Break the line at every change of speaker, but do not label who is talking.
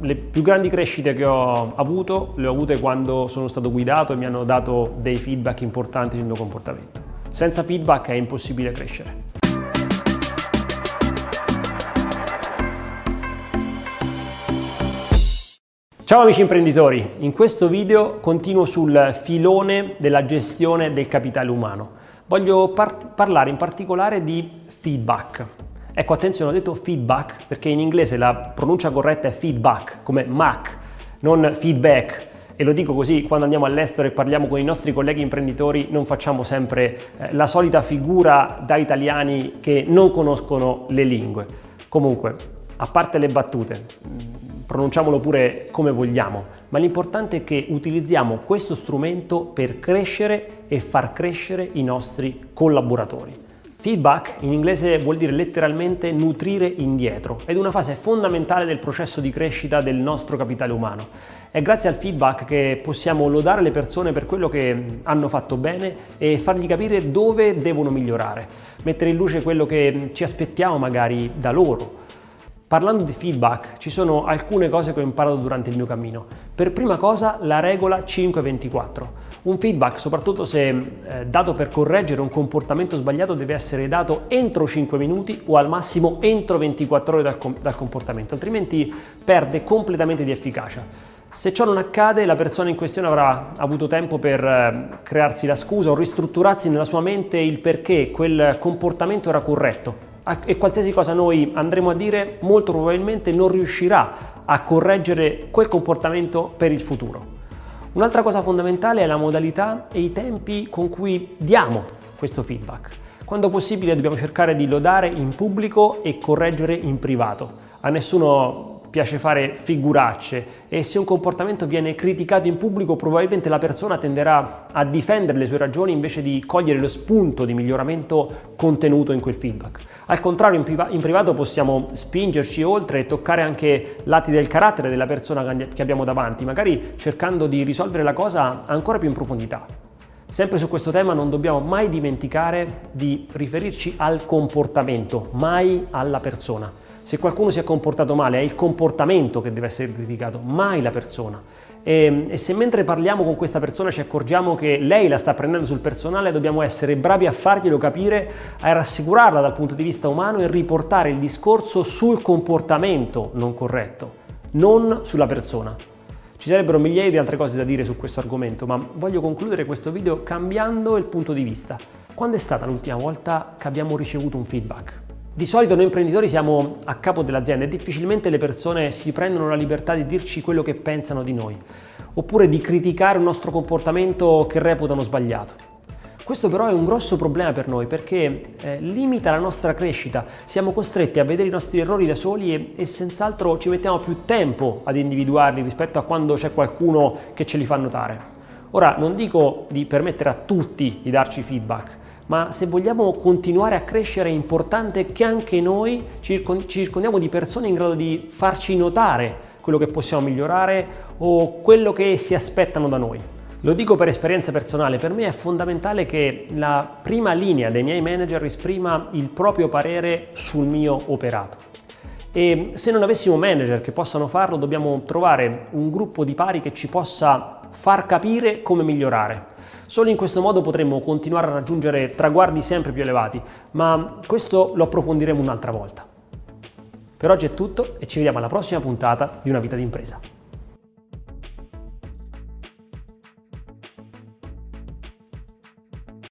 le più grandi crescite che ho avuto le ho avute quando sono stato guidato e mi hanno dato dei feedback importanti sul mio comportamento. Senza feedback è impossibile crescere. Ciao amici imprenditori, in questo video continuo sul filone della gestione del capitale umano. Voglio par- parlare in particolare di feedback. Ecco, attenzione, ho detto feedback perché in inglese la pronuncia corretta è feedback, come Mac, non feedback. E lo dico così, quando andiamo all'estero e parliamo con i nostri colleghi imprenditori, non facciamo sempre eh, la solita figura da italiani che non conoscono le lingue. Comunque, a parte le battute, pronunciamolo pure come vogliamo, ma l'importante è che utilizziamo questo strumento per crescere e far crescere i nostri collaboratori. Feedback in inglese vuol dire letteralmente nutrire indietro ed è una fase fondamentale del processo di crescita del nostro capitale umano. È grazie al feedback che possiamo lodare le persone per quello che hanno fatto bene e fargli capire dove devono migliorare, mettere in luce quello che ci aspettiamo magari da loro Parlando di feedback, ci sono alcune cose che ho imparato durante il mio cammino. Per prima cosa, la regola 524. Un feedback, soprattutto se eh, dato per correggere un comportamento sbagliato, deve essere dato entro 5 minuti o al massimo entro 24 ore dal, com- dal comportamento, altrimenti perde completamente di efficacia. Se ciò non accade, la persona in questione avrà avuto tempo per eh, crearsi la scusa o ristrutturarsi nella sua mente il perché quel comportamento era corretto e qualsiasi cosa noi andremo a dire molto probabilmente non riuscirà a correggere quel comportamento per il futuro. Un'altra cosa fondamentale è la modalità e i tempi con cui diamo questo feedback. Quando possibile dobbiamo cercare di lodare in pubblico e correggere in privato. A nessuno piace fare figuracce e se un comportamento viene criticato in pubblico probabilmente la persona tenderà a difendere le sue ragioni invece di cogliere lo spunto di miglioramento contenuto in quel feedback. Al contrario in, priva- in privato possiamo spingerci oltre e toccare anche lati del carattere della persona che abbiamo davanti, magari cercando di risolvere la cosa ancora più in profondità. Sempre su questo tema non dobbiamo mai dimenticare di riferirci al comportamento, mai alla persona. Se qualcuno si è comportato male è il comportamento che deve essere criticato, mai la persona. E, e, se mentre parliamo con questa persona ci accorgiamo che lei la sta prendendo sul personale, dobbiamo essere bravi a farglielo capire, a rassicurarla dal punto di vista umano e riportare il discorso sul comportamento non corretto, non sulla persona. Ci sarebbero migliaia di altre cose da dire su questo argomento, ma voglio concludere questo video cambiando il punto di vista. Quando è stata l'ultima volta che abbiamo ricevuto un feedback? Di solito noi imprenditori siamo a capo dell'azienda e difficilmente le persone si prendono la libertà di dirci quello che pensano di noi, oppure di criticare un nostro comportamento che reputano sbagliato. Questo però è un grosso problema per noi perché eh, limita la nostra crescita, siamo costretti a vedere i nostri errori da soli e, e senz'altro ci mettiamo più tempo ad individuarli rispetto a quando c'è qualcuno che ce li fa notare. Ora non dico di permettere a tutti di darci feedback, ma se vogliamo continuare a crescere è importante che anche noi ci circondiamo di persone in grado di farci notare quello che possiamo migliorare o quello che si aspettano da noi. Lo dico per esperienza personale, per me è fondamentale che la prima linea dei miei manager esprima il proprio parere sul mio operato. E se non avessimo manager che possano farlo, dobbiamo trovare un gruppo di pari che ci possa far capire come migliorare. Solo in questo modo potremo continuare a raggiungere traguardi sempre più elevati, ma questo lo approfondiremo un'altra volta. Per oggi è tutto e ci vediamo alla prossima puntata di Una vita d'impresa.